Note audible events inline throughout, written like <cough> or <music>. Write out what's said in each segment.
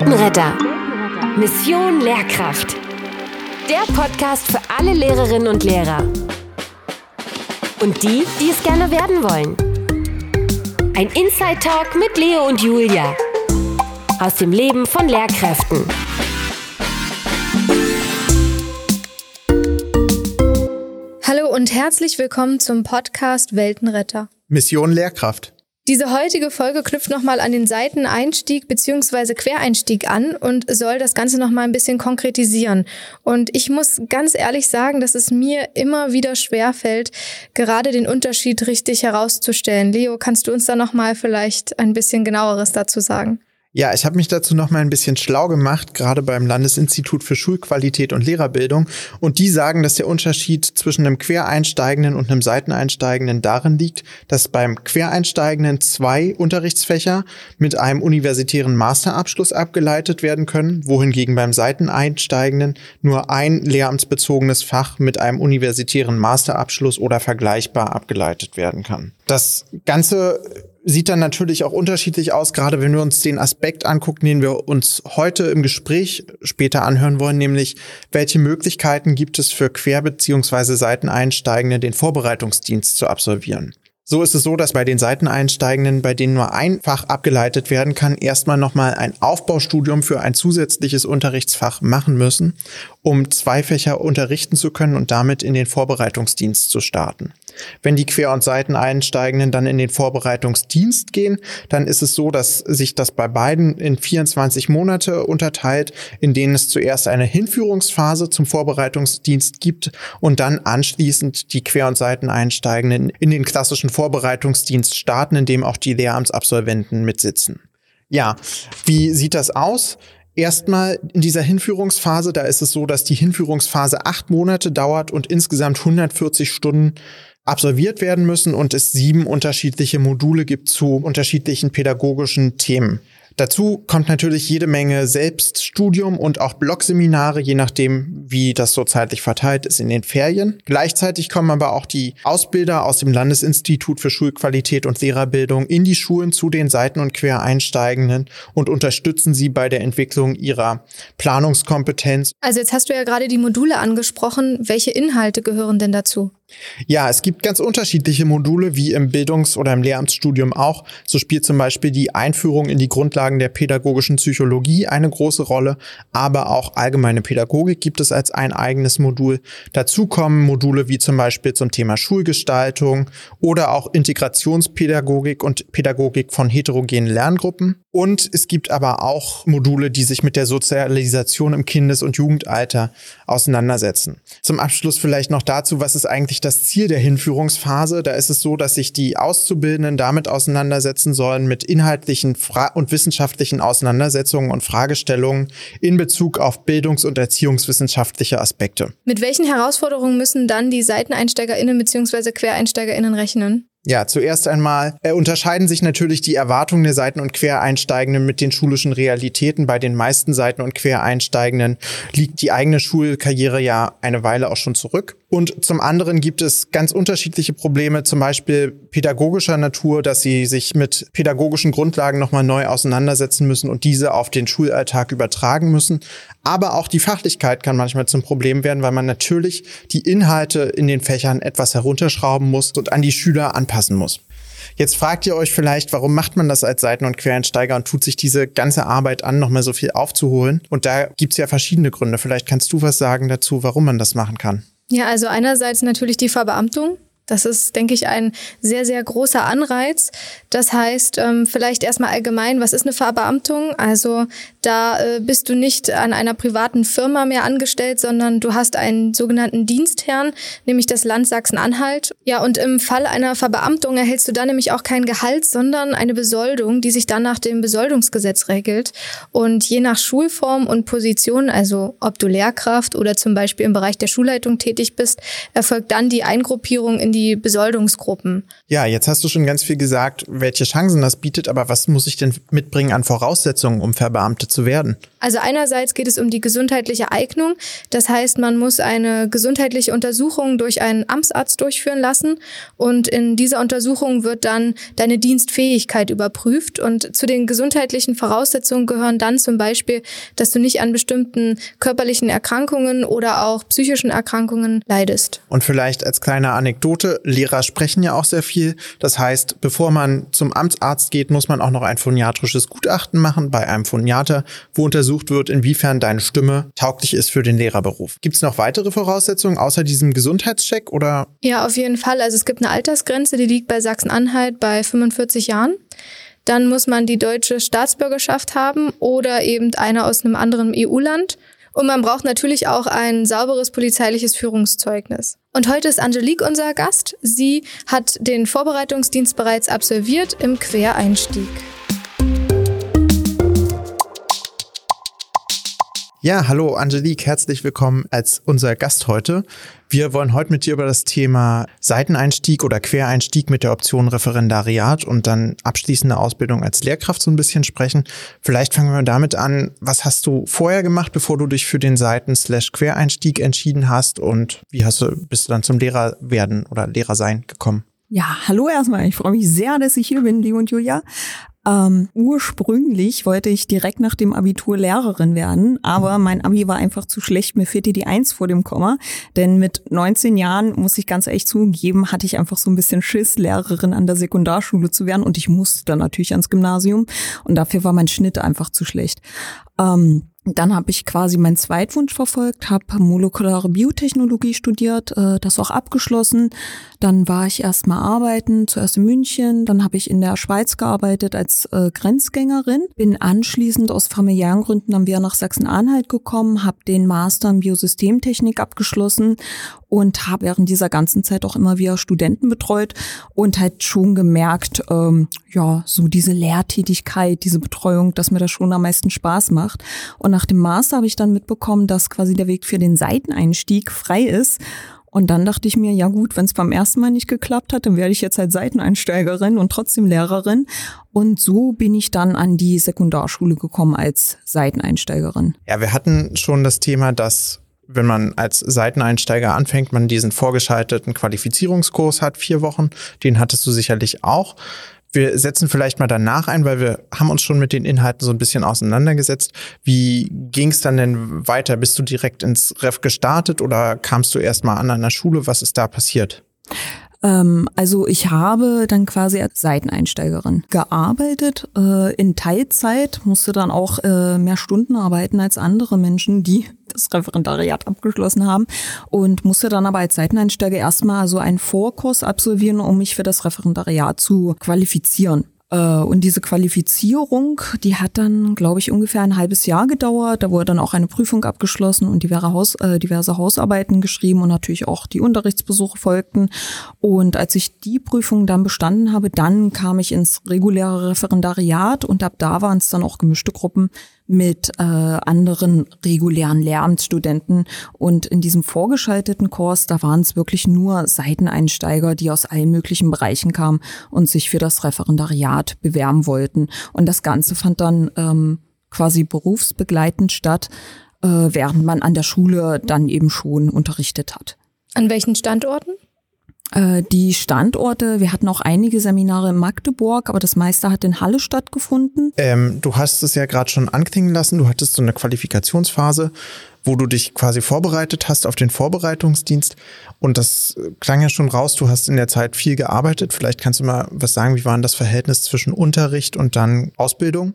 Weltenretter. Mission Lehrkraft. Der Podcast für alle Lehrerinnen und Lehrer. Und die, die es gerne werden wollen. Ein Inside Talk mit Leo und Julia. Aus dem Leben von Lehrkräften. Hallo und herzlich willkommen zum Podcast Weltenretter. Mission Lehrkraft. Diese heutige Folge knüpft nochmal an den Seiteneinstieg bzw. Quereinstieg an und soll das Ganze nochmal ein bisschen konkretisieren. Und ich muss ganz ehrlich sagen, dass es mir immer wieder schwerfällt, gerade den Unterschied richtig herauszustellen. Leo, kannst du uns da nochmal vielleicht ein bisschen genaueres dazu sagen? Ja, ich habe mich dazu noch mal ein bisschen schlau gemacht, gerade beim Landesinstitut für Schulqualität und Lehrerbildung. Und die sagen, dass der Unterschied zwischen einem Quereinsteigenden und einem Seiteneinsteigenden darin liegt, dass beim Quereinsteigenden zwei Unterrichtsfächer mit einem universitären Masterabschluss abgeleitet werden können, wohingegen beim Seiteneinsteigenden nur ein lehramtsbezogenes Fach mit einem universitären Masterabschluss oder vergleichbar abgeleitet werden kann. Das Ganze sieht dann natürlich auch unterschiedlich aus, gerade wenn wir uns den Aspekt angucken, den wir uns heute im Gespräch später anhören wollen, nämlich welche Möglichkeiten gibt es für Quer- bzw. Seiteneinsteigende, den Vorbereitungsdienst zu absolvieren. So ist es so, dass bei den Seiteneinsteigenden, bei denen nur einfach abgeleitet werden kann, erstmal nochmal ein Aufbaustudium für ein zusätzliches Unterrichtsfach machen müssen, um zwei Fächer unterrichten zu können und damit in den Vorbereitungsdienst zu starten. Wenn die Quer- und Seiteneinsteigenden dann in den Vorbereitungsdienst gehen, dann ist es so, dass sich das bei beiden in 24 Monate unterteilt, in denen es zuerst eine Hinführungsphase zum Vorbereitungsdienst gibt und dann anschließend die Quer- und Seiteneinsteigenden in den klassischen Vorbereitungsdienst starten, in dem auch die Lehramtsabsolventen mitsitzen. Ja, wie sieht das aus? Erstmal in dieser Hinführungsphase, da ist es so, dass die Hinführungsphase acht Monate dauert und insgesamt 140 Stunden absolviert werden müssen und es sieben unterschiedliche Module gibt zu unterschiedlichen pädagogischen Themen. Dazu kommt natürlich jede Menge Selbststudium und auch Blogseminare, je nachdem, wie das so zeitlich verteilt ist in den Ferien. Gleichzeitig kommen aber auch die Ausbilder aus dem Landesinstitut für Schulqualität und Lehrerbildung in die Schulen zu den Seiten- und Quereinsteigenden und unterstützen sie bei der Entwicklung ihrer Planungskompetenz. Also jetzt hast du ja gerade die Module angesprochen. Welche Inhalte gehören denn dazu? Ja, es gibt ganz unterschiedliche Module, wie im Bildungs- oder im Lehramtsstudium auch. So spielt zum Beispiel die Einführung in die Grundlagen der pädagogischen Psychologie eine große Rolle, aber auch allgemeine Pädagogik gibt es als ein eigenes Modul. Dazu kommen Module wie zum Beispiel zum Thema Schulgestaltung oder auch Integrationspädagogik und Pädagogik von heterogenen Lerngruppen. Und es gibt aber auch Module, die sich mit der Sozialisation im Kindes- und Jugendalter auseinandersetzen. Zum Abschluss vielleicht noch dazu, was ist eigentlich das Ziel der Hinführungsphase? Da ist es so, dass sich die Auszubildenden damit auseinandersetzen sollen mit inhaltlichen Fra und wissenschaftlichen Auseinandersetzungen und Fragestellungen in Bezug auf bildungs- und erziehungswissenschaftliche Aspekte. Mit welchen Herausforderungen müssen dann die SeiteneinsteigerInnen bzw. QuereinsteigerInnen rechnen? Ja, zuerst einmal äh, unterscheiden sich natürlich die Erwartungen der Seiten- und Quereinsteigenden mit den schulischen Realitäten. Bei den meisten Seiten- und Quereinsteigenden liegt die eigene Schulkarriere ja eine Weile auch schon zurück. Und zum anderen gibt es ganz unterschiedliche Probleme, zum Beispiel pädagogischer Natur, dass sie sich mit pädagogischen Grundlagen nochmal neu auseinandersetzen müssen und diese auf den Schulalltag übertragen müssen. Aber auch die Fachlichkeit kann manchmal zum Problem werden, weil man natürlich die Inhalte in den Fächern etwas herunterschrauben muss und an die Schüler anpassen muss. Jetzt fragt ihr euch vielleicht, warum macht man das als Seiten- und Quereinsteiger und tut sich diese ganze Arbeit an, nochmal so viel aufzuholen? Und da gibt's ja verschiedene Gründe. Vielleicht kannst du was sagen dazu, warum man das machen kann. Ja, also einerseits natürlich die Verbeamtung. Das ist, denke ich, ein sehr, sehr großer Anreiz. Das heißt, ähm, vielleicht erstmal allgemein, was ist eine Verbeamtung? Also da äh, bist du nicht an einer privaten Firma mehr angestellt, sondern du hast einen sogenannten Dienstherrn, nämlich das Land Sachsen-Anhalt. Ja, und im Fall einer Verbeamtung erhältst du dann nämlich auch kein Gehalt, sondern eine Besoldung, die sich dann nach dem Besoldungsgesetz regelt. Und je nach Schulform und Position, also ob du Lehrkraft oder zum Beispiel im Bereich der Schulleitung tätig bist, erfolgt dann die Eingruppierung in die die Besoldungsgruppen. Ja, jetzt hast du schon ganz viel gesagt, welche Chancen das bietet, aber was muss ich denn mitbringen an Voraussetzungen, um Verbeamtet zu werden? Also einerseits geht es um die gesundheitliche Eignung. Das heißt, man muss eine gesundheitliche Untersuchung durch einen Amtsarzt durchführen lassen und in dieser Untersuchung wird dann deine Dienstfähigkeit überprüft und zu den gesundheitlichen Voraussetzungen gehören dann zum Beispiel, dass du nicht an bestimmten körperlichen Erkrankungen oder auch psychischen Erkrankungen leidest. Und vielleicht als kleine Anekdote, Lehrer sprechen ja auch sehr viel. Das heißt, bevor man zum Amtsarzt geht, muss man auch noch ein phoniatrisches Gutachten machen bei einem Phoniater, wo untersucht untersucht wird, inwiefern deine Stimme tauglich ist für den Lehrerberuf. Gibt es noch weitere Voraussetzungen außer diesem Gesundheitscheck oder? Ja, auf jeden Fall. Also es gibt eine Altersgrenze, die liegt bei Sachsen-Anhalt bei 45 Jahren. Dann muss man die deutsche Staatsbürgerschaft haben oder eben eine aus einem anderen EU-Land. Und man braucht natürlich auch ein sauberes polizeiliches Führungszeugnis. Und heute ist Angelique unser Gast. Sie hat den Vorbereitungsdienst bereits absolviert im Quereinstieg. Ja, hallo Angelique, herzlich willkommen als unser Gast heute. Wir wollen heute mit dir über das Thema Seiteneinstieg oder Quereinstieg mit der Option Referendariat und dann abschließende Ausbildung als Lehrkraft so ein bisschen sprechen. Vielleicht fangen wir damit an. Was hast du vorher gemacht, bevor du dich für den Seiten-Quereinstieg entschieden hast und wie hast du, bist du dann zum Lehrer werden oder Lehrer sein gekommen? Ja, hallo erstmal. Ich freue mich sehr, dass ich hier bin, Leo und Julia. Ähm, ursprünglich wollte ich direkt nach dem Abitur Lehrerin werden, aber mein Abi war einfach zu schlecht. Mir fehlte die Eins vor dem Komma. Denn mit 19 Jahren, muss ich ganz echt zugeben, hatte ich einfach so ein bisschen Schiss, Lehrerin an der Sekundarschule zu werden. Und ich musste dann natürlich ans Gymnasium. Und dafür war mein Schnitt einfach zu schlecht. Ähm, dann habe ich quasi meinen Zweitwunsch verfolgt, habe molekulare Biotechnologie studiert, äh, das auch abgeschlossen. Dann war ich erstmal arbeiten, zuerst in München, dann habe ich in der Schweiz gearbeitet als äh, Grenzgängerin, bin anschließend aus familiären Gründen dann wieder nach Sachsen-Anhalt gekommen, habe den Master in Biosystemtechnik abgeschlossen und habe während dieser ganzen Zeit auch immer wieder Studenten betreut und halt schon gemerkt, ähm, ja, so diese Lehrtätigkeit, diese Betreuung, dass mir das schon am meisten Spaß macht. Und nach dem Master habe ich dann mitbekommen, dass quasi der Weg für den Seiteneinstieg frei ist. Und dann dachte ich mir, ja gut, wenn es beim ersten Mal nicht geklappt hat, dann werde ich jetzt halt Seiteneinsteigerin und trotzdem Lehrerin. Und so bin ich dann an die Sekundarschule gekommen als Seiteneinsteigerin. Ja, wir hatten schon das Thema, dass wenn man als Seiteneinsteiger anfängt, man diesen vorgeschalteten Qualifizierungskurs hat, vier Wochen. Den hattest du sicherlich auch. Wir setzen vielleicht mal danach ein, weil wir haben uns schon mit den Inhalten so ein bisschen auseinandergesetzt. Wie ging es dann denn weiter? Bist du direkt ins Ref gestartet oder kamst du erst mal an einer Schule? Was ist da passiert? Ähm, also ich habe dann quasi als Seiteneinsteigerin gearbeitet, äh, in Teilzeit, musste dann auch äh, mehr Stunden arbeiten als andere Menschen, die <laughs> das Referendariat abgeschlossen haben und musste dann aber als Seiteneinsteiger erstmal so einen Vorkurs absolvieren, um mich für das Referendariat zu qualifizieren. Äh, und diese Qualifizierung, die hat dann, glaube ich, ungefähr ein halbes Jahr gedauert. Da wurde dann auch eine Prüfung abgeschlossen und diverse, Haus, äh, diverse Hausarbeiten geschrieben und natürlich auch die Unterrichtsbesuche folgten. Und als ich die Prüfung dann bestanden habe, dann kam ich ins reguläre Referendariat und ab da waren es dann auch gemischte Gruppen mit äh, anderen regulären Lehramtsstudenten. Und in diesem vorgeschalteten Kurs, da waren es wirklich nur Seiteneinsteiger, die aus allen möglichen Bereichen kamen und sich für das Referendariat bewerben wollten. Und das Ganze fand dann ähm, quasi berufsbegleitend statt, äh, während man an der Schule dann eben schon unterrichtet hat. An welchen Standorten? Äh, die Standorte, wir hatten auch einige Seminare in Magdeburg, aber das meiste hat in Halle stattgefunden. Ähm, du hast es ja gerade schon anklingen lassen, du hattest so eine Qualifikationsphase, wo du dich quasi vorbereitet hast auf den Vorbereitungsdienst. Und das klang ja schon raus, du hast in der Zeit viel gearbeitet. Vielleicht kannst du mal was sagen, wie war denn das Verhältnis zwischen Unterricht und dann Ausbildung?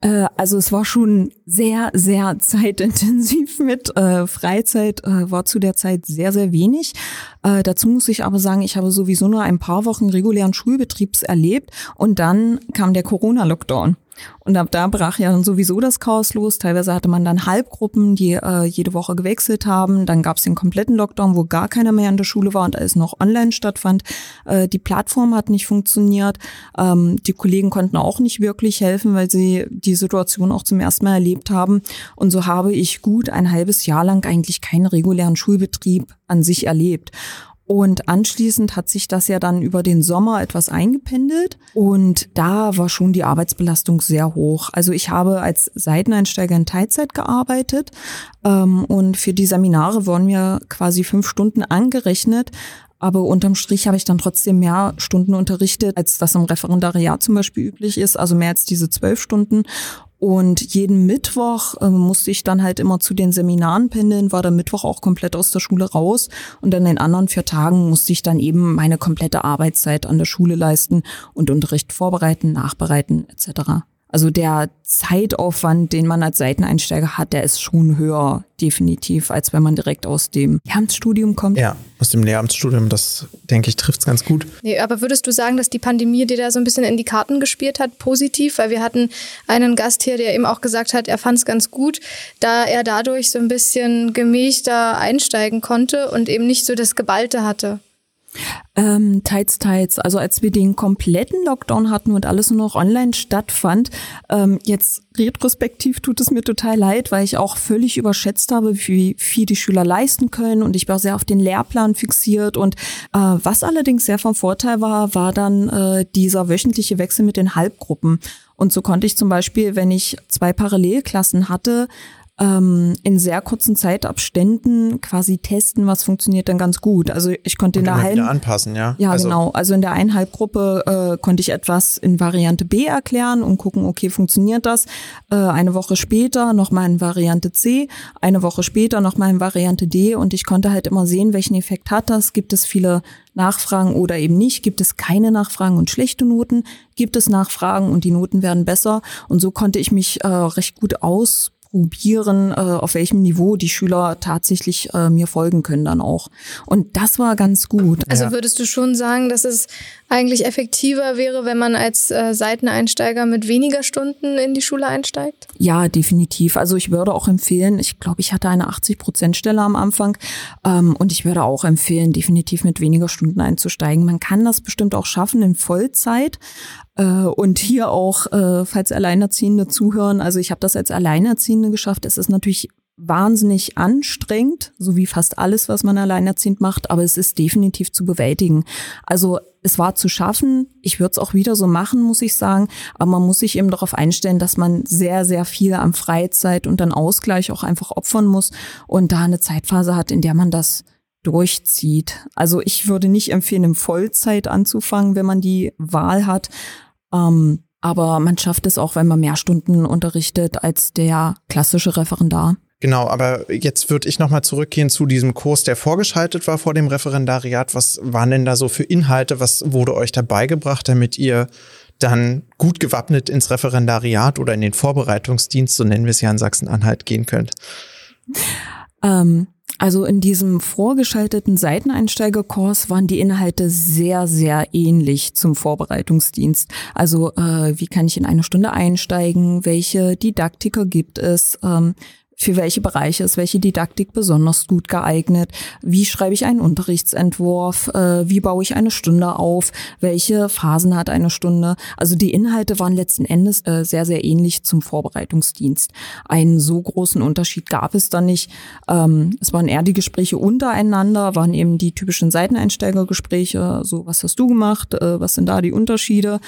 Äh, also es war schon sehr, sehr <laughs> zeitintensiv mit äh, Freizeit, äh, war zu der Zeit sehr, sehr wenig. Äh, dazu muss ich aber sagen, ich habe sowieso nur ein paar Wochen regulären Schulbetriebs erlebt und dann kam der Corona-Lockdown. Und ab da brach ja dann sowieso das Chaos los. Teilweise hatte man dann Halbgruppen, die äh, jede Woche gewechselt haben. Dann gab es den kompletten Lockdown, wo gar keiner mehr in der Schule war und alles noch online stattfand. Äh, die Plattform hat nicht funktioniert. Ähm, die Kollegen konnten auch nicht wirklich helfen, weil sie die Situation auch zum ersten Mal erlebt haben. Und so habe ich gut ein halbes Jahr lang eigentlich keinen regulären Schulbetrieb an sich erlebt. Und anschließend hat sich das ja dann über den Sommer etwas eingependelt und da war schon die Arbeitsbelastung sehr hoch. Also ich habe als Seiteneinsteiger in Teilzeit gearbeitet ähm, und für die Seminare wurden mir quasi fünf Stunden angerechnet. Aber unterm Strich habe ich dann trotzdem mehr Stunden unterrichtet, als das im Referendariat zum Beispiel üblich ist, also mehr als diese zwölf Stunden. Und jeden Mittwoch äh, musste ich dann halt immer zu den Seminaren pendeln, war der Mittwoch auch komplett aus der Schule raus. Und an den anderen vier Tagen musste ich dann eben meine komplette Arbeitszeit an der Schule leisten und Unterricht vorbereiten, nachbereiten etc. Also der Zeitaufwand, den man als Seiteneinsteiger hat, der ist schon höher, definitiv, als wenn man direkt aus dem Lehramtsstudium kommt. Ja, aus dem Lehramtsstudium, das denke ich, trifft es ganz gut. Nee, aber würdest du sagen, dass die Pandemie dir da so ein bisschen in die Karten gespielt hat, positiv? Weil wir hatten einen Gast hier, der eben auch gesagt hat, er fand es ganz gut, da er dadurch so ein bisschen gemächter einsteigen konnte und eben nicht so das Geballte hatte. Ähm, teils, teils. Also als wir den kompletten Lockdown hatten und alles nur noch online stattfand, ähm, jetzt retrospektiv tut es mir total leid, weil ich auch völlig überschätzt habe, wie viel die Schüler leisten können und ich war sehr auf den Lehrplan fixiert und äh, was allerdings sehr vom Vorteil war, war dann äh, dieser wöchentliche Wechsel mit den Halbgruppen. Und so konnte ich zum Beispiel, wenn ich zwei Parallelklassen hatte, ähm, in sehr kurzen Zeitabständen quasi testen, was funktioniert dann ganz gut. Also ich konnte in der halben anpassen, ja. Ja, also. genau. Also in der Einhalbgruppe äh, konnte ich etwas in Variante B erklären und gucken, okay, funktioniert das? Äh, eine Woche später nochmal in Variante C, eine Woche später nochmal in Variante D und ich konnte halt immer sehen, welchen Effekt hat das. Gibt es viele Nachfragen oder eben nicht? Gibt es keine Nachfragen und schlechte Noten? Gibt es Nachfragen und die Noten werden besser? Und so konnte ich mich äh, recht gut aus probieren, äh, auf welchem Niveau die Schüler tatsächlich äh, mir folgen können dann auch. Und das war ganz gut. Also würdest du schon sagen, dass es eigentlich effektiver wäre, wenn man als äh, Seiteneinsteiger mit weniger Stunden in die Schule einsteigt? Ja, definitiv. Also ich würde auch empfehlen, ich glaube, ich hatte eine 80-Prozent-Stelle am Anfang ähm, und ich würde auch empfehlen, definitiv mit weniger Stunden einzusteigen. Man kann das bestimmt auch schaffen in Vollzeit. Äh, und hier auch, äh, falls Alleinerziehende zuhören, also ich habe das als Alleinerziehende geschafft. Es ist natürlich wahnsinnig anstrengend, so wie fast alles, was man alleinerziehend macht, aber es ist definitiv zu bewältigen. Also es war zu schaffen. Ich würde es auch wieder so machen, muss ich sagen. Aber man muss sich eben darauf einstellen, dass man sehr, sehr viel an Freizeit und an Ausgleich auch einfach opfern muss und da eine Zeitphase hat, in der man das durchzieht. Also ich würde nicht empfehlen, im Vollzeit anzufangen, wenn man die Wahl hat. Ähm, aber man schafft es auch, wenn man mehr Stunden unterrichtet als der klassische Referendar. Genau, aber jetzt würde ich nochmal zurückgehen zu diesem Kurs, der vorgeschaltet war vor dem Referendariat. Was waren denn da so für Inhalte? Was wurde euch da beigebracht, damit ihr dann gut gewappnet ins Referendariat oder in den Vorbereitungsdienst, so nennen wir es ja in Sachsen-Anhalt, gehen könnt? Ähm, also in diesem vorgeschalteten Seiteneinsteigerkurs waren die Inhalte sehr, sehr ähnlich zum Vorbereitungsdienst. Also äh, wie kann ich in eine Stunde einsteigen? Welche Didaktiker gibt es? Ähm, für welche Bereiche ist welche Didaktik besonders gut geeignet, wie schreibe ich einen Unterrichtsentwurf, äh, wie baue ich eine Stunde auf, welche Phasen hat eine Stunde. Also die Inhalte waren letzten Endes äh, sehr, sehr ähnlich zum Vorbereitungsdienst. Einen so großen Unterschied gab es da nicht. Ähm, es waren eher die Gespräche untereinander, waren eben die typischen Seiteneinsteigergespräche, so was hast du gemacht, äh, was sind da die Unterschiede.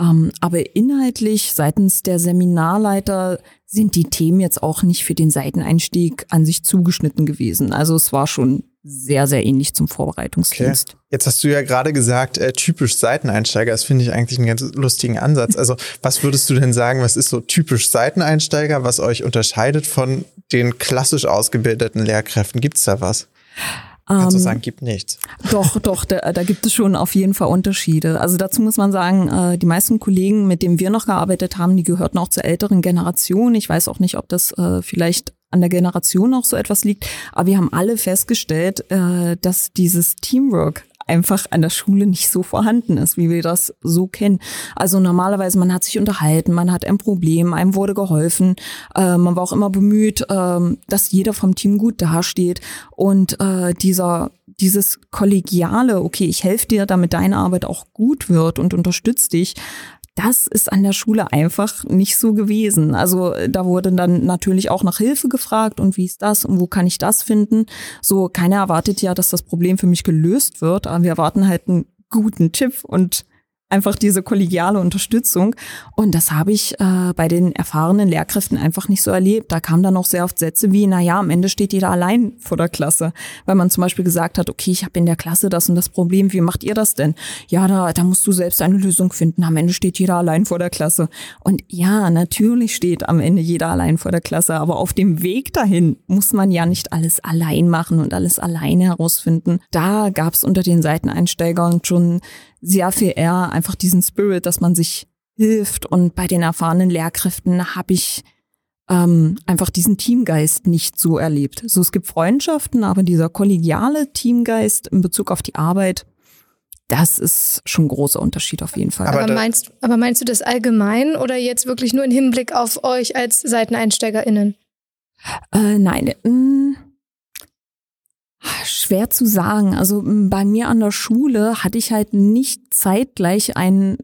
Ähm, aber inhaltlich seitens der Seminarleiter sind die Themen jetzt auch nicht für den Seiteneinstieg an sich zugeschnitten gewesen. Also es war schon sehr, sehr ähnlich zum Vorbereitungsdienst. Okay. Jetzt hast du ja gerade gesagt, äh, typisch Seiteneinsteiger. Das finde ich eigentlich einen ganz lustigen Ansatz. Also was würdest du denn sagen, was ist so typisch Seiteneinsteiger, was euch unterscheidet von den klassisch ausgebildeten Lehrkräften? Gibt's da was? Kannst du ähm, sagen, gibt nichts. Doch, doch, da, da gibt es schon auf jeden Fall Unterschiede. Also dazu muss man sagen, äh, die meisten Kollegen, mit denen wir noch gearbeitet haben, die gehörten auch zur älteren Generation. Ich weiß auch nicht, ob das äh, vielleicht an der Generation auch so etwas liegt, aber wir haben alle festgestellt, äh, dass dieses Teamwork einfach an der Schule nicht so vorhanden ist, wie wir das so kennen. Also normalerweise, man hat sich unterhalten, man hat ein Problem, einem wurde geholfen, äh, man war auch immer bemüht, äh, dass jeder vom Team gut dasteht und äh, dieser dieses kollegiale, okay, ich helfe dir, damit deine Arbeit auch gut wird und unterstütze dich, das ist an der Schule einfach nicht so gewesen. Also da wurde dann natürlich auch nach Hilfe gefragt und wie ist das und wo kann ich das finden. So, keiner erwartet ja, dass das Problem für mich gelöst wird, aber wir erwarten halt einen guten Tipp und einfach diese kollegiale Unterstützung. Und das habe ich äh, bei den erfahrenen Lehrkräften einfach nicht so erlebt. Da kamen dann auch sehr oft Sätze wie, na ja, am Ende steht jeder allein vor der Klasse. Weil man zum Beispiel gesagt hat, okay, ich habe in der Klasse das und das Problem, wie macht ihr das denn? Ja, da, da musst du selbst eine Lösung finden. Am Ende steht jeder allein vor der Klasse. Und ja, natürlich steht am Ende jeder allein vor der Klasse. Aber auf dem Weg dahin muss man ja nicht alles allein machen und alles alleine herausfinden. Da gab es unter den Seiteneinsteigern schon sehr viel eher einfach diesen Spirit, dass man sich hilft. Und bei den erfahrenen Lehrkräften habe ich ähm, einfach diesen Teamgeist nicht so erlebt. So, es gibt Freundschaften, aber dieser kollegiale Teamgeist in Bezug auf die Arbeit, das ist schon ein großer Unterschied auf jeden Fall. Aber, aber meinst, aber meinst du das allgemein oder jetzt wirklich nur im Hinblick auf euch als SeiteneinsteigerInnen? Äh, nein, mh, mm, Schwer zu sagen. Also bei mir an der Schule hatte ich halt nicht zeitgleich einen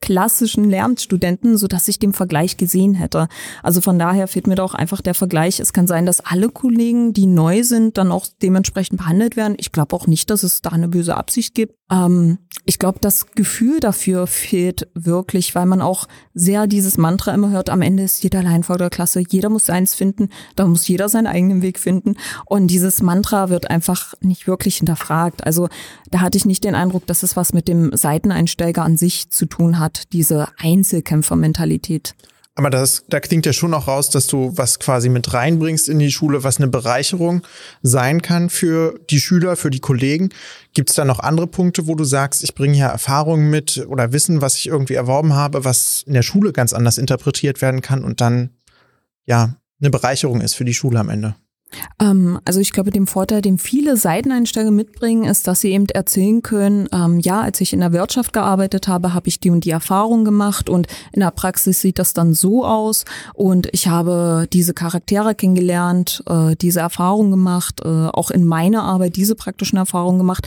klassischen Lehramtsstudenten, so dass ich den Vergleich gesehen hätte. Also von daher fehlt mir doch einfach der Vergleich. Es kann sein, dass alle Kollegen, die neu sind, dann auch dementsprechend behandelt werden. Ich glaube auch nicht, dass es da eine böse Absicht gibt. Ähm, ich glaube, das Gefühl dafür fehlt wirklich, weil man auch sehr dieses Mantra immer hört, am Ende ist jeder allein vor der Klasse, jeder muss seins finden, da muss jeder seinen eigenen Weg finden. Und dieses Mantra wird einfach nicht wirklich hinterfragt. Also da hatte ich nicht den Eindruck, dass es was mit dem Seiteneinsteiger an sich zu tun hat, diese Einzelkämpfermentalität. Aber das, da klingt ja schon auch raus, dass du was quasi mit reinbringst in die Schule, was eine Bereicherung sein kann für die Schüler, für die Kollegen. Gibt es da noch andere Punkte, wo du sagst, ich bringe hier Erfahrungen mit oder Wissen, was ich irgendwie erworben habe, was in der Schule ganz anders interpretiert werden kann und dann ja eine Bereicherung ist für die Schule am Ende? Ähm, also ich glaube, dem Vorteil, den viele Seiteneinsteiger mitbringen, ist, dass sie eben erzählen können, ähm, ja, als ich in der Wirtschaft gearbeitet habe, habe ich die und die Erfahrung gemacht und in der Praxis sieht das dann so aus und ich habe diese Charaktere kennengelernt, äh, diese Erfahrung gemacht, äh, auch in meiner Arbeit diese praktischen Erfahrungen gemacht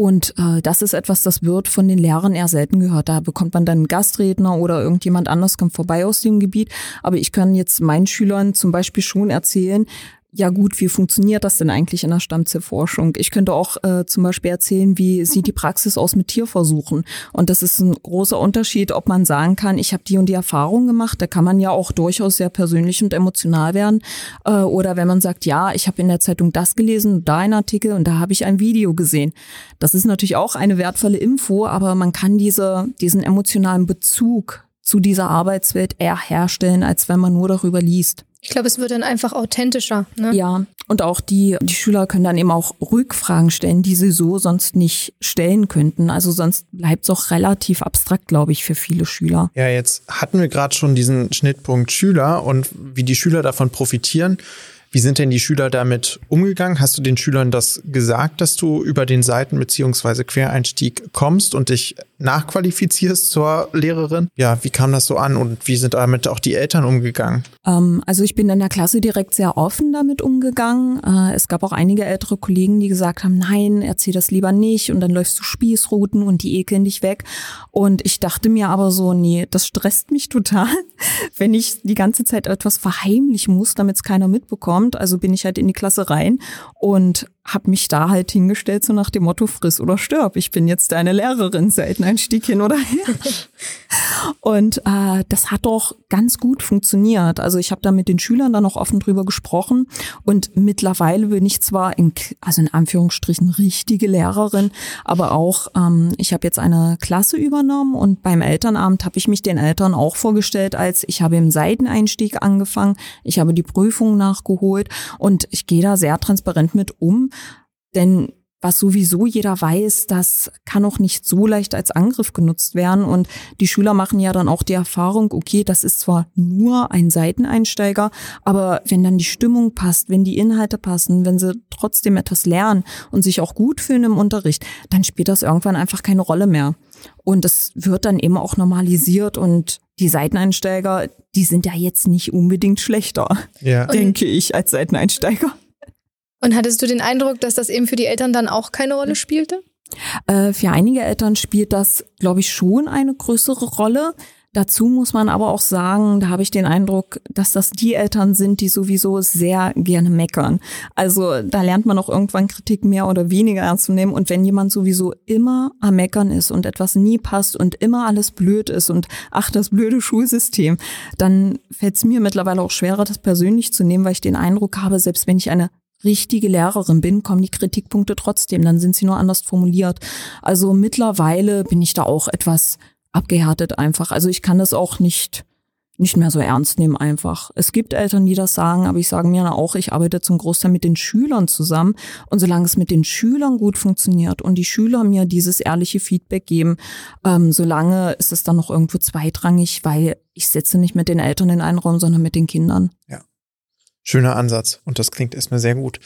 und äh, das ist etwas, das wird von den Lehrern eher selten gehört. Da bekommt man dann einen Gastredner oder irgendjemand anders kommt vorbei aus dem Gebiet. Aber ich kann jetzt meinen Schülern zum Beispiel schon erzählen, ja gut, wie funktioniert das denn eigentlich in der Stammzellforschung? Ich könnte auch äh, zum Beispiel erzählen, wie sieht die Praxis aus mit Tierversuchen. Und das ist ein großer Unterschied, ob man sagen kann, ich habe die und die Erfahrung gemacht. Da kann man ja auch durchaus sehr persönlich und emotional werden. Äh, oder wenn man sagt, ja, ich habe in der Zeitung das gelesen, da ein Artikel und da habe ich ein Video gesehen. Das ist natürlich auch eine wertvolle Info, aber man kann diese, diesen emotionalen Bezug zu dieser Arbeitswelt eher herstellen, als wenn man nur darüber liest. Ich glaube, es wird dann einfach authentischer. Ne? Ja, und auch die, die Schüler können dann eben auch Rückfragen stellen, die sie so sonst nicht stellen könnten. Also sonst bleibt es auch relativ abstrakt, glaube ich, für viele Schüler. Ja, jetzt hatten wir gerade schon diesen Schnittpunkt Schüler und wie die Schüler davon profitieren. Wie sind denn die Schüler damit umgegangen? Hast du den Schülern das gesagt, dass du über den Seiten- bzw. Quereinstieg kommst und dich nachqualifizierst zur Lehrerin? Ja, wie kam das so an und wie sind damit auch die Eltern umgegangen? Ähm, also ich bin in der Klasse direkt sehr offen damit umgegangen. Äh, es gab auch einige ältere Kollegen, die gesagt haben, nein, erzähl das lieber nicht und dann läufst du Spießruten und die ekeln dich weg. Und ich dachte mir aber so, nee, das stresst mich total, <laughs> wenn ich die ganze Zeit etwas verheimlichen muss, damit es keiner mitbekommt kommt. Also bin ich halt in die Klasse rein und habe mich da halt hingestellt, so nach dem Motto, friss oder stirb. Ich bin jetzt deine Lehrerin, Seiteneinstieg hin oder her. <laughs> und äh, das hat doch ganz gut funktioniert. Also ich habe da mit den Schülern dann auch offen drüber gesprochen und mittlerweile bin ich zwar in, also in Anführungsstrichen richtige Lehrerin, aber auch ähm, ich habe jetzt eine Klasse übernommen und beim Elternabend habe ich mich den Eltern auch vorgestellt, als ich habe im Seiteneinstieg angefangen, ich habe die Prüfung nachgeholt und ich gehe da sehr transparent mit um denn was sowieso jeder weiß, das kann auch nicht so leicht als Angriff genutzt werden. Und die Schüler machen ja dann auch die Erfahrung, okay, das ist zwar nur ein Seiteneinsteiger, aber wenn dann die Stimmung passt, wenn die Inhalte passen, wenn sie trotzdem etwas lernen und sich auch gut fühlen im Unterricht, dann spielt das irgendwann einfach keine Rolle mehr. Und das wird dann eben auch normalisiert und die Seiteneinsteiger, die sind ja jetzt nicht unbedingt schlechter, ja. denke ich, als Seiteneinsteiger. Und hattest du den Eindruck, dass das eben für die Eltern dann auch keine Rolle spielte? Äh, für einige Eltern spielt das, glaube ich, schon eine größere Rolle. Dazu muss man aber auch sagen, da habe ich den Eindruck, dass das die Eltern sind, die sowieso sehr gerne meckern. Also da lernt man auch irgendwann Kritik mehr oder weniger ernst zu nehmen. Und wenn jemand sowieso immer am Meckern ist und etwas nie passt und immer alles blöd ist und ach, das blöde Schulsystem, dann fällt es mir mittlerweile auch schwerer, das persönlich zu nehmen, weil ich den Eindruck habe, selbst wenn ich eine richtige Lehrerin bin, kommen die Kritikpunkte trotzdem, dann sind sie nur anders formuliert. Also mittlerweile bin ich da auch etwas abgehärtet einfach. Also ich kann das auch nicht nicht mehr so ernst nehmen einfach. Es gibt Eltern, die das sagen, aber ich sage mir auch, ich arbeite zum Großteil mit den Schülern zusammen und solange es mit den Schülern gut funktioniert und die Schüler mir dieses ehrliche Feedback geben, ähm, solange ist es dann noch irgendwo zweitrangig, weil ich setze nicht mit den Eltern in einen Raum, sondern mit den Kindern. Ja. Schöner Ansatz und das klingt erstmal sehr gut.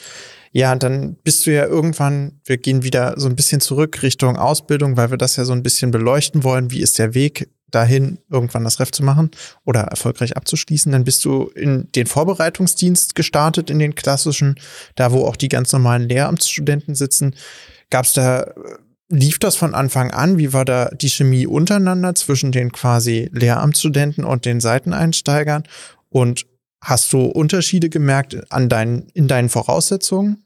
Ja, dann bist du ja irgendwann, wir gehen wieder so ein bisschen zurück Richtung Ausbildung, weil wir das ja so ein bisschen beleuchten wollen. Wie ist der Weg dahin, irgendwann das Ref zu machen oder erfolgreich abzuschließen? Dann bist du in den Vorbereitungsdienst gestartet, in den klassischen, da wo auch die ganz normalen Lehramtsstudenten sitzen. Gab es da Lief das von Anfang an? Wie war da die Chemie untereinander zwischen den quasi Lehramtsstudenten und den Seiteneinsteigern? Und Hast du Unterschiede gemerkt an deinen, in deinen Voraussetzungen?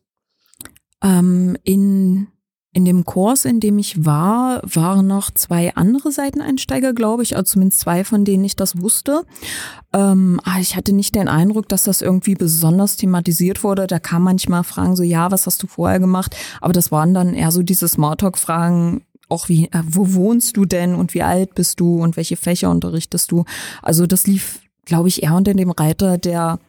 Ähm, in, in dem Kurs, in dem ich war, waren noch zwei andere Seiteneinsteiger, glaube ich, also zumindest zwei, von denen ich das wusste. Ähm, aber ich hatte nicht den Eindruck, dass das irgendwie besonders thematisiert wurde. Da kam manchmal Fragen so, ja, was hast du vorher gemacht? Aber das waren dann eher so diese Smalltalk-Fragen, auch wie, äh, wo wohnst du denn und wie alt bist du und welche Fächer unterrichtest du? Also das lief glaube ich, eher unter dem Reiter der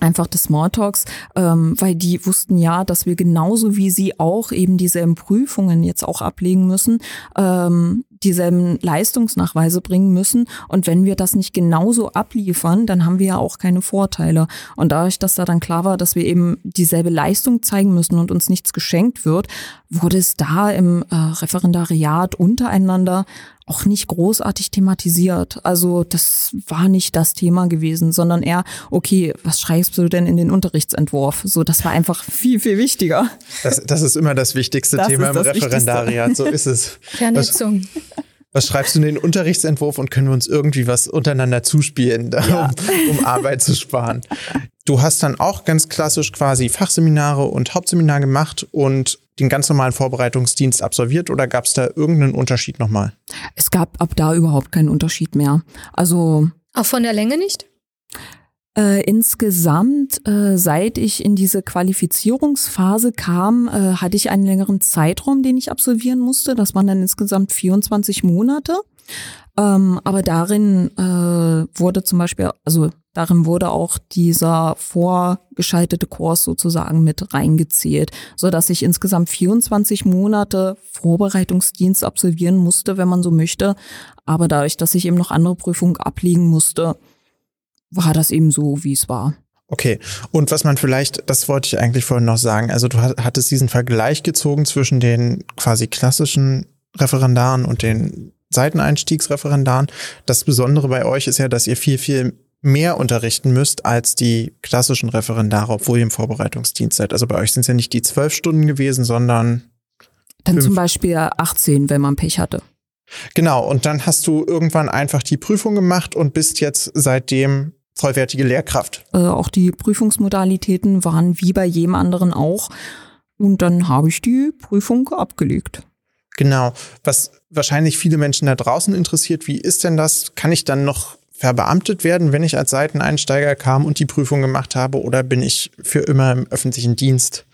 einfach des Smalltalks, ähm, weil die wussten ja, dass wir genauso wie sie auch eben dieselben Prüfungen jetzt auch ablegen müssen, ähm, dieselben Leistungsnachweise bringen müssen. Und wenn wir das nicht genauso abliefern, dann haben wir ja auch keine Vorteile. Und dadurch, dass da dann klar war, dass wir eben dieselbe Leistung zeigen müssen und uns nichts geschenkt wird, wurde es da im äh, Referendariat untereinander auch nicht großartig thematisiert. Also das war nicht das Thema gewesen, sondern eher, okay, was schreibst du denn in den Unterrichtsentwurf? So, das war einfach viel, viel wichtiger. Das, das ist immer das wichtigste das Thema im Referendariat, so ist es. Vernetzung. Was, schreibst du in den Unterrichtsentwurf und können wir uns irgendwie was untereinander zuspielen, ja. um, um Arbeit zu sparen? Du hast dann auch ganz klassisch quasi Fachseminare und Hauptseminar gemacht und den ganz normalen Vorbereitungsdienst absolviert oder gab es da irgendeinen Unterschied nochmal? Es gab ab da überhaupt keinen Unterschied mehr. Also. Auch von der Länge nicht? Äh, insgesamt, äh, seit ich in diese Qualifizierungsphase kam, äh, hatte ich einen längeren Zeitraum, den ich absolvieren musste. Das waren dann insgesamt 24 Monate. Ähm, aber darin äh, wurde zum Beispiel, also darin wurde auch dieser vorgeschaltete Kurs sozusagen mit reingezählt, so dass ich insgesamt 24 Monate Vorbereitungsdienst absolvieren musste, wenn man so möchte. Aber dadurch, dass ich eben noch andere Prüfungen ablegen musste, war das eben so, wie es war. Okay, und was man vielleicht, das wollte ich eigentlich vorhin noch sagen, also du hattest diesen Vergleich gezogen zwischen den quasi klassischen Referendaren und den Seiteneinstiegsreferendaren. Das Besondere bei euch ist ja, dass ihr viel, viel mehr unterrichten müsst als die klassischen Referendare, obwohl ihr im Vorbereitungsdienst seid. Also bei euch sind es ja nicht die zwölf Stunden gewesen, sondern dann fünf. zum Beispiel 18, wenn man Pech hatte. Genau, und dann hast du irgendwann einfach die Prüfung gemacht und bist jetzt seitdem vollwertige Lehrkraft. Äh, auch die Prüfungsmodalitäten waren wie bei jedem anderen auch. Und dann habe ich die Prüfung abgelegt. Genau. Was wahrscheinlich viele Menschen da draußen interessiert, wie ist denn das? Kann ich dann noch verbeamtet werden, wenn ich als Seiteneinsteiger kam und die Prüfung gemacht habe, oder bin ich für immer im öffentlichen Dienst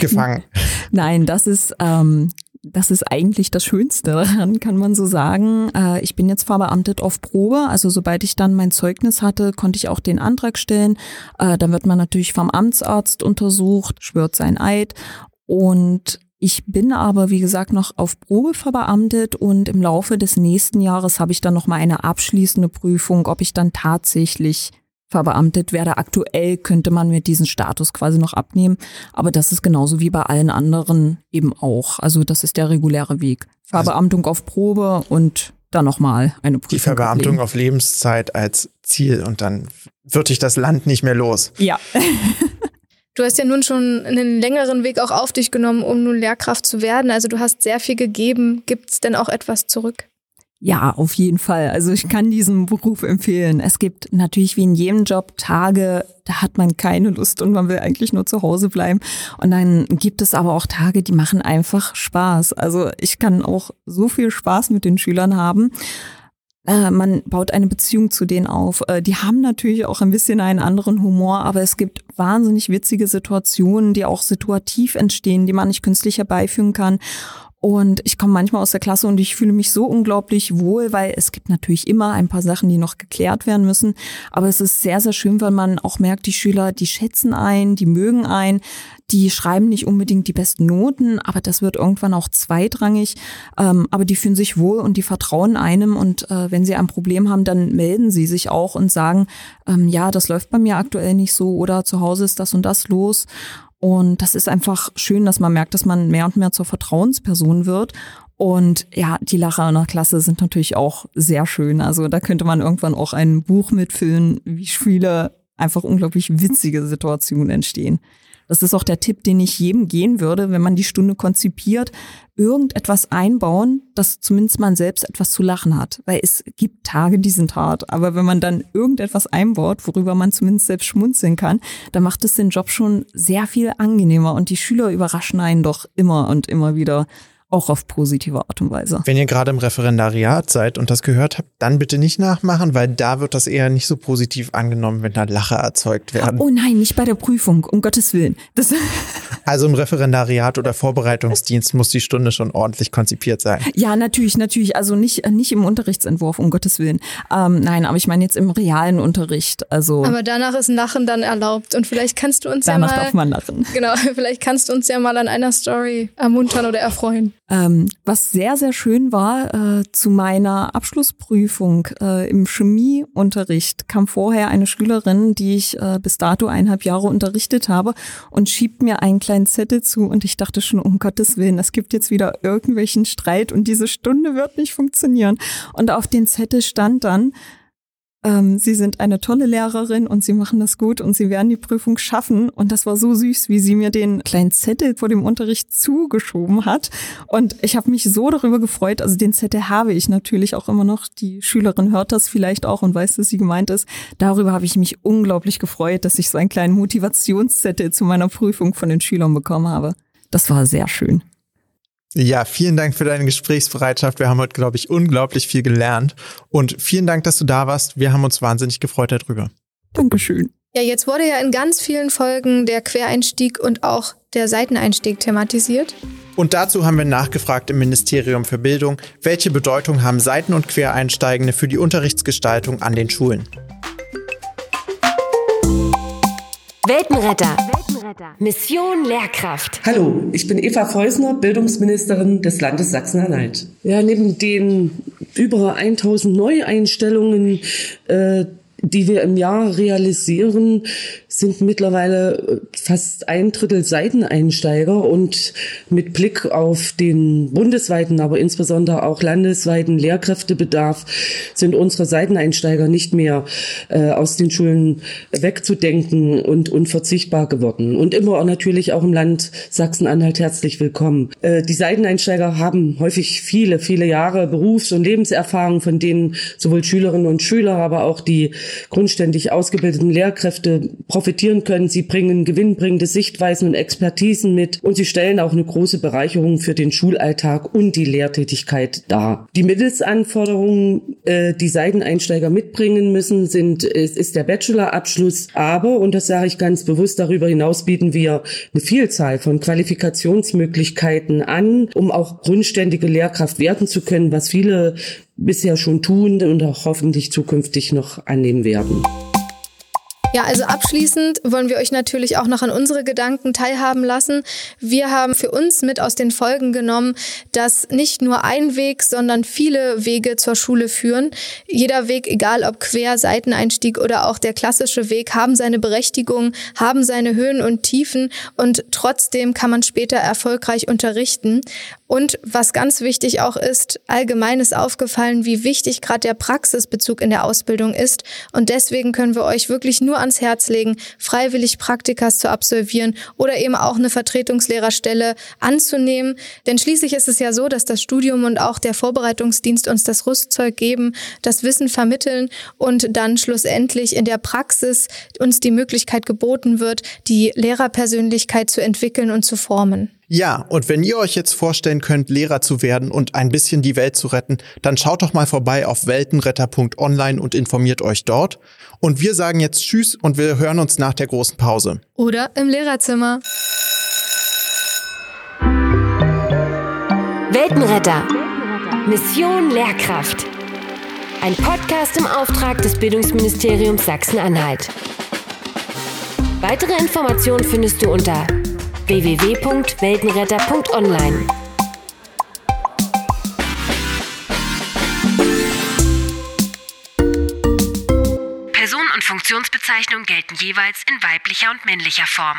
gefangen? <laughs> Nein, das ist ähm, das ist eigentlich das Schönste daran, kann man so sagen. Äh, ich bin jetzt verbeamtet auf Probe. Also sobald ich dann mein Zeugnis hatte, konnte ich auch den Antrag stellen. Äh, dann wird man natürlich vom Amtsarzt untersucht, schwört sein Eid. Und ich bin aber, wie gesagt, noch auf Probe verbeamtet und im Laufe des nächsten Jahres habe ich dann noch mal eine abschließende Prüfung, ob ich dann tatsächlich verbeamtet werde. Aktuell könnte man mir diesen Status quasi noch abnehmen, aber das ist genauso wie bei allen anderen eben auch. Also das ist der reguläre Weg. Verbeamtung auf Probe und dann nochmal eine Prüfung. Die Verbeamtung ablegen. auf Lebenszeit als Ziel und dann wird dich das Land nicht mehr los. Ja. <laughs> Du hast ja nun schon einen längeren Weg auch auf dich genommen, um nun Lehrkraft zu werden. Also du hast sehr viel gegeben. Gibt es denn auch etwas zurück? Ja, auf jeden Fall. Also ich kann diesen Beruf empfehlen. Es gibt natürlich wie in jedem Job Tage, da hat man keine Lust und man will eigentlich nur zu Hause bleiben. Und dann gibt es aber auch Tage, die machen einfach Spaß. Also ich kann auch so viel Spaß mit den Schülern haben. Äh, man baut eine Beziehung zu denen auf. Äh, die haben natürlich auch ein bisschen einen anderen Humor, aber es gibt wahnsinnig witzige Situationen, die auch situativ entstehen, die man nicht künstlich herbeiführen kann. Und ich komme manchmal aus der Klasse und ich fühle mich so unglaublich wohl, weil es gibt natürlich immer ein paar Sachen, die noch geklärt werden müssen. Aber es ist sehr, sehr schön, weil man auch merkt, die Schüler, die schätzen ein, die mögen ein, die schreiben nicht unbedingt die besten Noten, aber das wird irgendwann auch zweitrangig. Ähm, aber die fühlen sich wohl und die vertrauen einem. Und äh, wenn sie ein Problem haben, dann melden sie sich auch und sagen, ähm, ja, das läuft bei mir aktuell nicht so oder zu Hause ist das und das los. Und das ist einfach schön, dass man merkt, dass man mehr und mehr zur Vertrauensperson wird. Und ja, die Lacher in der Klasse sind natürlich auch sehr schön. Also da könnte man irgendwann auch ein Buch mitfüllen, wie viele einfach unglaublich witzige Situationen entstehen. Das ist auch der Tipp, den ich jedem gehen würde, wenn man die Stunde konzipiert, irgendetwas einbauen, dass zumindest man selbst etwas zu lachen hat. Weil es gibt Tage, die sind hart. Aber wenn man dann irgendetwas einbaut, worüber man zumindest selbst schmunzeln kann, dann macht es den Job schon sehr viel angenehmer. Und die Schüler überraschen einen doch immer und immer wieder auch auf positive Art und Weise. Wenn ihr gerade im Referendariat seid und das gehört habt, dann bitte nicht nachmachen, weil da wird das eher nicht so positiv angenommen, wenn da Lacher erzeugt werden. Oh nein, nicht bei der Prüfung, um Gottes Willen. Das <laughs> also im Referendariat oder Vorbereitungsdienst muss die Stunde schon ordentlich konzipiert sein. Ja, natürlich, natürlich. Also nicht, nicht im Unterrichtsentwurf, um Gottes Willen. Ähm, nein, aber ich meine jetzt im realen Unterricht. Also aber danach ist ein Lachen dann erlaubt und vielleicht kannst du uns danach ja mal. darf man lachen. Genau, <laughs> vielleicht kannst du uns ja mal an einer Story ermuntern oder erfreuen. Ähm, was sehr, sehr schön war, äh, zu meiner Abschlussprüfung äh, im Chemieunterricht kam vorher eine Schülerin, die ich äh, bis dato eineinhalb Jahre unterrichtet habe und schiebt mir einen kleinen Zettel zu und ich dachte schon, um Gottes Willen, es gibt jetzt wieder irgendwelchen Streit und diese Stunde wird nicht funktionieren. Und auf den Zettel stand dann, ähm, sie sind eine tolle Lehrerin und sie machen das gut und sie werden die Prüfung schaffen. Und das war so süß, wie sie mir den kleinen Zettel vor dem Unterricht zugeschoben hat. Und ich habe mich so darüber gefreut. Also den Zettel habe ich natürlich auch immer noch. Die Schülerin hört das vielleicht auch und weiß, dass sie gemeint ist. Darüber habe ich mich unglaublich gefreut, dass ich so einen kleinen Motivationszettel zu meiner Prüfung von den Schülern bekommen habe. Das war sehr schön. Ja, vielen Dank für deine Gesprächsbereitschaft. Wir haben heute, glaube ich, unglaublich viel gelernt. Und vielen Dank, dass du da warst. Wir haben uns wahnsinnig gefreut darüber. Dankeschön. Ja, jetzt wurde ja in ganz vielen Folgen der Quereinstieg und auch der Seiteneinstieg thematisiert. Und dazu haben wir nachgefragt im Ministerium für Bildung, welche Bedeutung haben Seiten- und Quereinsteigende für die Unterrichtsgestaltung an den Schulen? Weltenretter. Mission Lehrkraft. Hallo, ich bin Eva Feusner, Bildungsministerin des Landes Sachsen-Anhalt. Ja, neben den über 1000 Neueinstellungen, äh, die wir im Jahr realisieren, sind mittlerweile äh, fast ein Drittel Seiteneinsteiger und mit Blick auf den bundesweiten, aber insbesondere auch landesweiten Lehrkräftebedarf sind unsere Seiteneinsteiger nicht mehr äh, aus den Schulen wegzudenken und unverzichtbar geworden. Und immer natürlich auch im Land Sachsen-Anhalt herzlich willkommen. Äh, die Seiteneinsteiger haben häufig viele, viele Jahre Berufs- und Lebenserfahrung, von denen sowohl Schülerinnen und Schüler, aber auch die grundständig ausgebildeten Lehrkräfte profitieren können. Sie bringen gewinnbringende Sichtweisen und Expertisen mit und sie stellen auch eine große Bereicherung für den Schulalltag und die Lehrtätigkeit dar. Die Mittelsanforderungen, äh, die Seiteneinsteiger mitbringen müssen, sind, ist, ist der Bachelorabschluss. Aber, und das sage ich ganz bewusst, darüber hinaus bieten wir eine Vielzahl von Qualifikationsmöglichkeiten an, um auch grundständige Lehrkraft werden zu können, was viele bisher schon tun und auch hoffentlich zukünftig noch annehmen werden. Ja, also abschließend wollen wir euch natürlich auch noch an unsere Gedanken teilhaben lassen. Wir haben für uns mit aus den Folgen genommen, dass nicht nur ein Weg, sondern viele Wege zur Schule führen. Jeder Weg, egal ob quer, Seiteneinstieg oder auch der klassische Weg, haben seine Berechtigung, haben seine Höhen und Tiefen und trotzdem kann man später erfolgreich unterrichten. Und was ganz wichtig auch ist, allgemein ist aufgefallen, wie wichtig gerade der Praxisbezug in der Ausbildung ist. Und deswegen können wir euch wirklich nur ans Herz legen, freiwillig Praktikas zu absolvieren oder eben auch eine Vertretungslehrerstelle anzunehmen. Denn schließlich ist es ja so, dass das Studium und auch der Vorbereitungsdienst uns das Rüstzeug geben, das Wissen vermitteln und dann schlussendlich in der Praxis uns die Möglichkeit geboten wird, die Lehrerpersönlichkeit zu entwickeln und zu formen. Ja, und wenn ihr euch jetzt vorstellen könnt, Lehrer zu werden und ein bisschen die Welt zu retten, dann schaut doch mal vorbei auf weltenretter.online und informiert euch dort. Und wir sagen jetzt Tschüss und wir hören uns nach der großen Pause. Oder im Lehrerzimmer. Weltenretter. Mission Lehrkraft. Ein Podcast im Auftrag des Bildungsministeriums Sachsen-Anhalt. Weitere Informationen findest du unter www.weltenretter.online. Person und Funktionsbezeichnung gelten jeweils in weiblicher und männlicher Form.